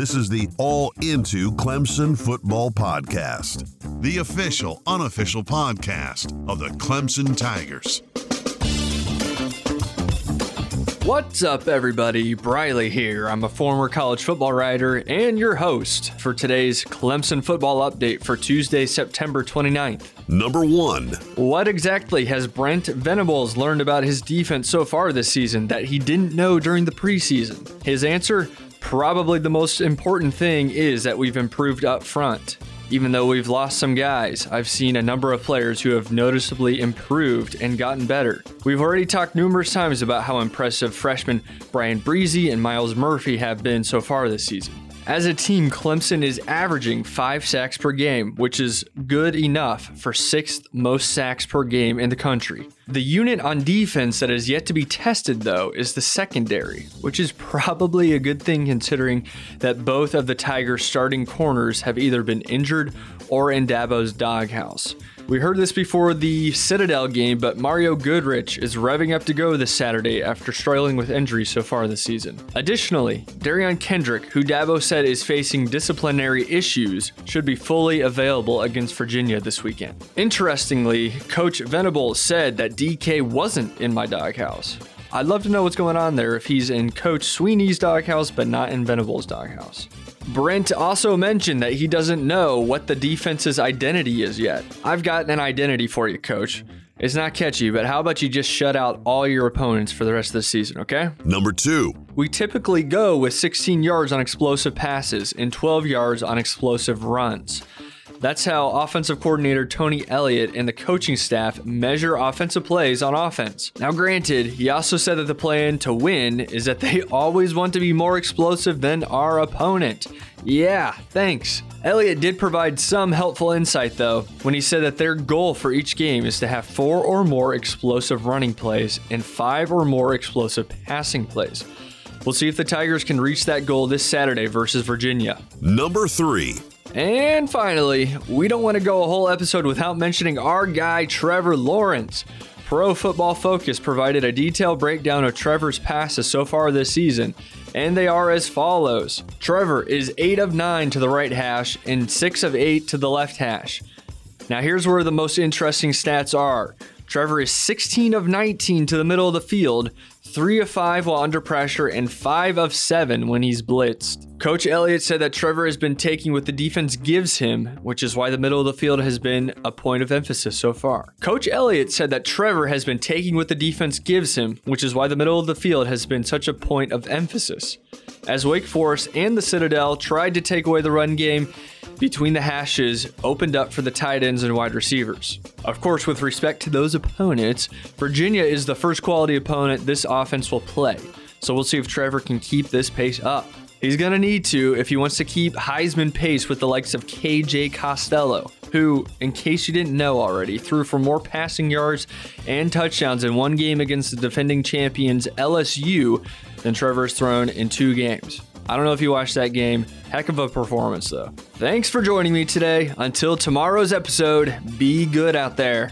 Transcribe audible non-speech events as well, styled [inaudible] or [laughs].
This is the All Into Clemson Football Podcast, the official, unofficial podcast of the Clemson Tigers. What's up, everybody? Briley here. I'm a former college football writer and your host for today's Clemson football update for Tuesday, September 29th. Number one. What exactly has Brent Venables learned about his defense so far this season that he didn't know during the preseason? His answer probably the most important thing is that we've improved up front. Even though we've lost some guys, I've seen a number of players who have noticeably improved and gotten better. We've already talked numerous times about how impressive freshmen Bryan Bresee and Myles Murphy have been so far this season. As a team, Clemson is averaging five sacks per game, which is good enough for sixth most sacks per game in the country. The unit on defense that is yet to be tested, though, is the secondary, which is probably a good thing considering that both of the Tigers' starting corners have either been injured or in Dabo's doghouse. We heard this before the Citadel game, but Mario Goodrich is revving up to go this Saturday after struggling with injuries so far this season. Additionally, Derion Kendrick, who Dabo said is facing disciplinary issues, should be fully available against Virginia this weekend. Interestingly, Coach Venables said that DK wasn't in my doghouse. I'd love to know what's going on there if he's in Coach Swinney's doghouse but not in Venables' doghouse. Brent also mentioned that he doesn't know what the defense's identity is yet. I've got an identity for you, coach. It's not catchy, but how about you just shut out all your opponents for the rest of the season, okay? Number two. We typically go with 16 yards on explosive passes and 12 yards on explosive runs. That's how offensive coordinator Tony Elliott and the coaching staff measure offensive plays on offense. Now, granted, he also said that the plan to win is that they [laughs] always want to be more explosive than our opponent. Yeah, thanks. Elliott did provide some helpful insight, though, when he said that their goal for each game is to have four or more explosive running plays and five or more explosive passing plays. We'll see if the Tigers can reach that goal this Saturday versus Virginia. Number three. And finally, we don't want to go a whole episode without mentioning our guy, Trevor Lawrence. Pro Football Focus provided a detailed breakdown of Trevor's passes so far this season, and they are as follows Trevor is 8 of 9 to the right hash and 6 of 8 to the left hash. Now, here's where the most interesting stats are. Trevor is 16 of 19 to the middle of the field, 3 of 5 while under pressure, and 5 of 7 when he's blitzed. Coach Elliott said that Trevor has been taking what the defense gives him, which is why the middle of the field has been a point of emphasis so far. Coach Elliott said that Trevor has been taking what the defense gives him, which is why the middle of the field has been such a point of emphasis. As Wake Forest and the Citadel tried to take away the run game, between the hashes opened up for the tight ends and wide receivers. Of course, with respect to those opponents, Virginia is the first quality opponent this offense will play. So we'll see if Trevor can keep this pace up. He's going to need to if he wants to keep Heisman pace with the likes of KJ Costello, who, in case you didn't know already, threw for more passing yards and touchdowns in one game against the defending champions LSU than Trevor's thrown in two games. I don't know if you watched that game. Heck of a performance, though. Thanks for joining me today. Until tomorrow's episode, be good out there.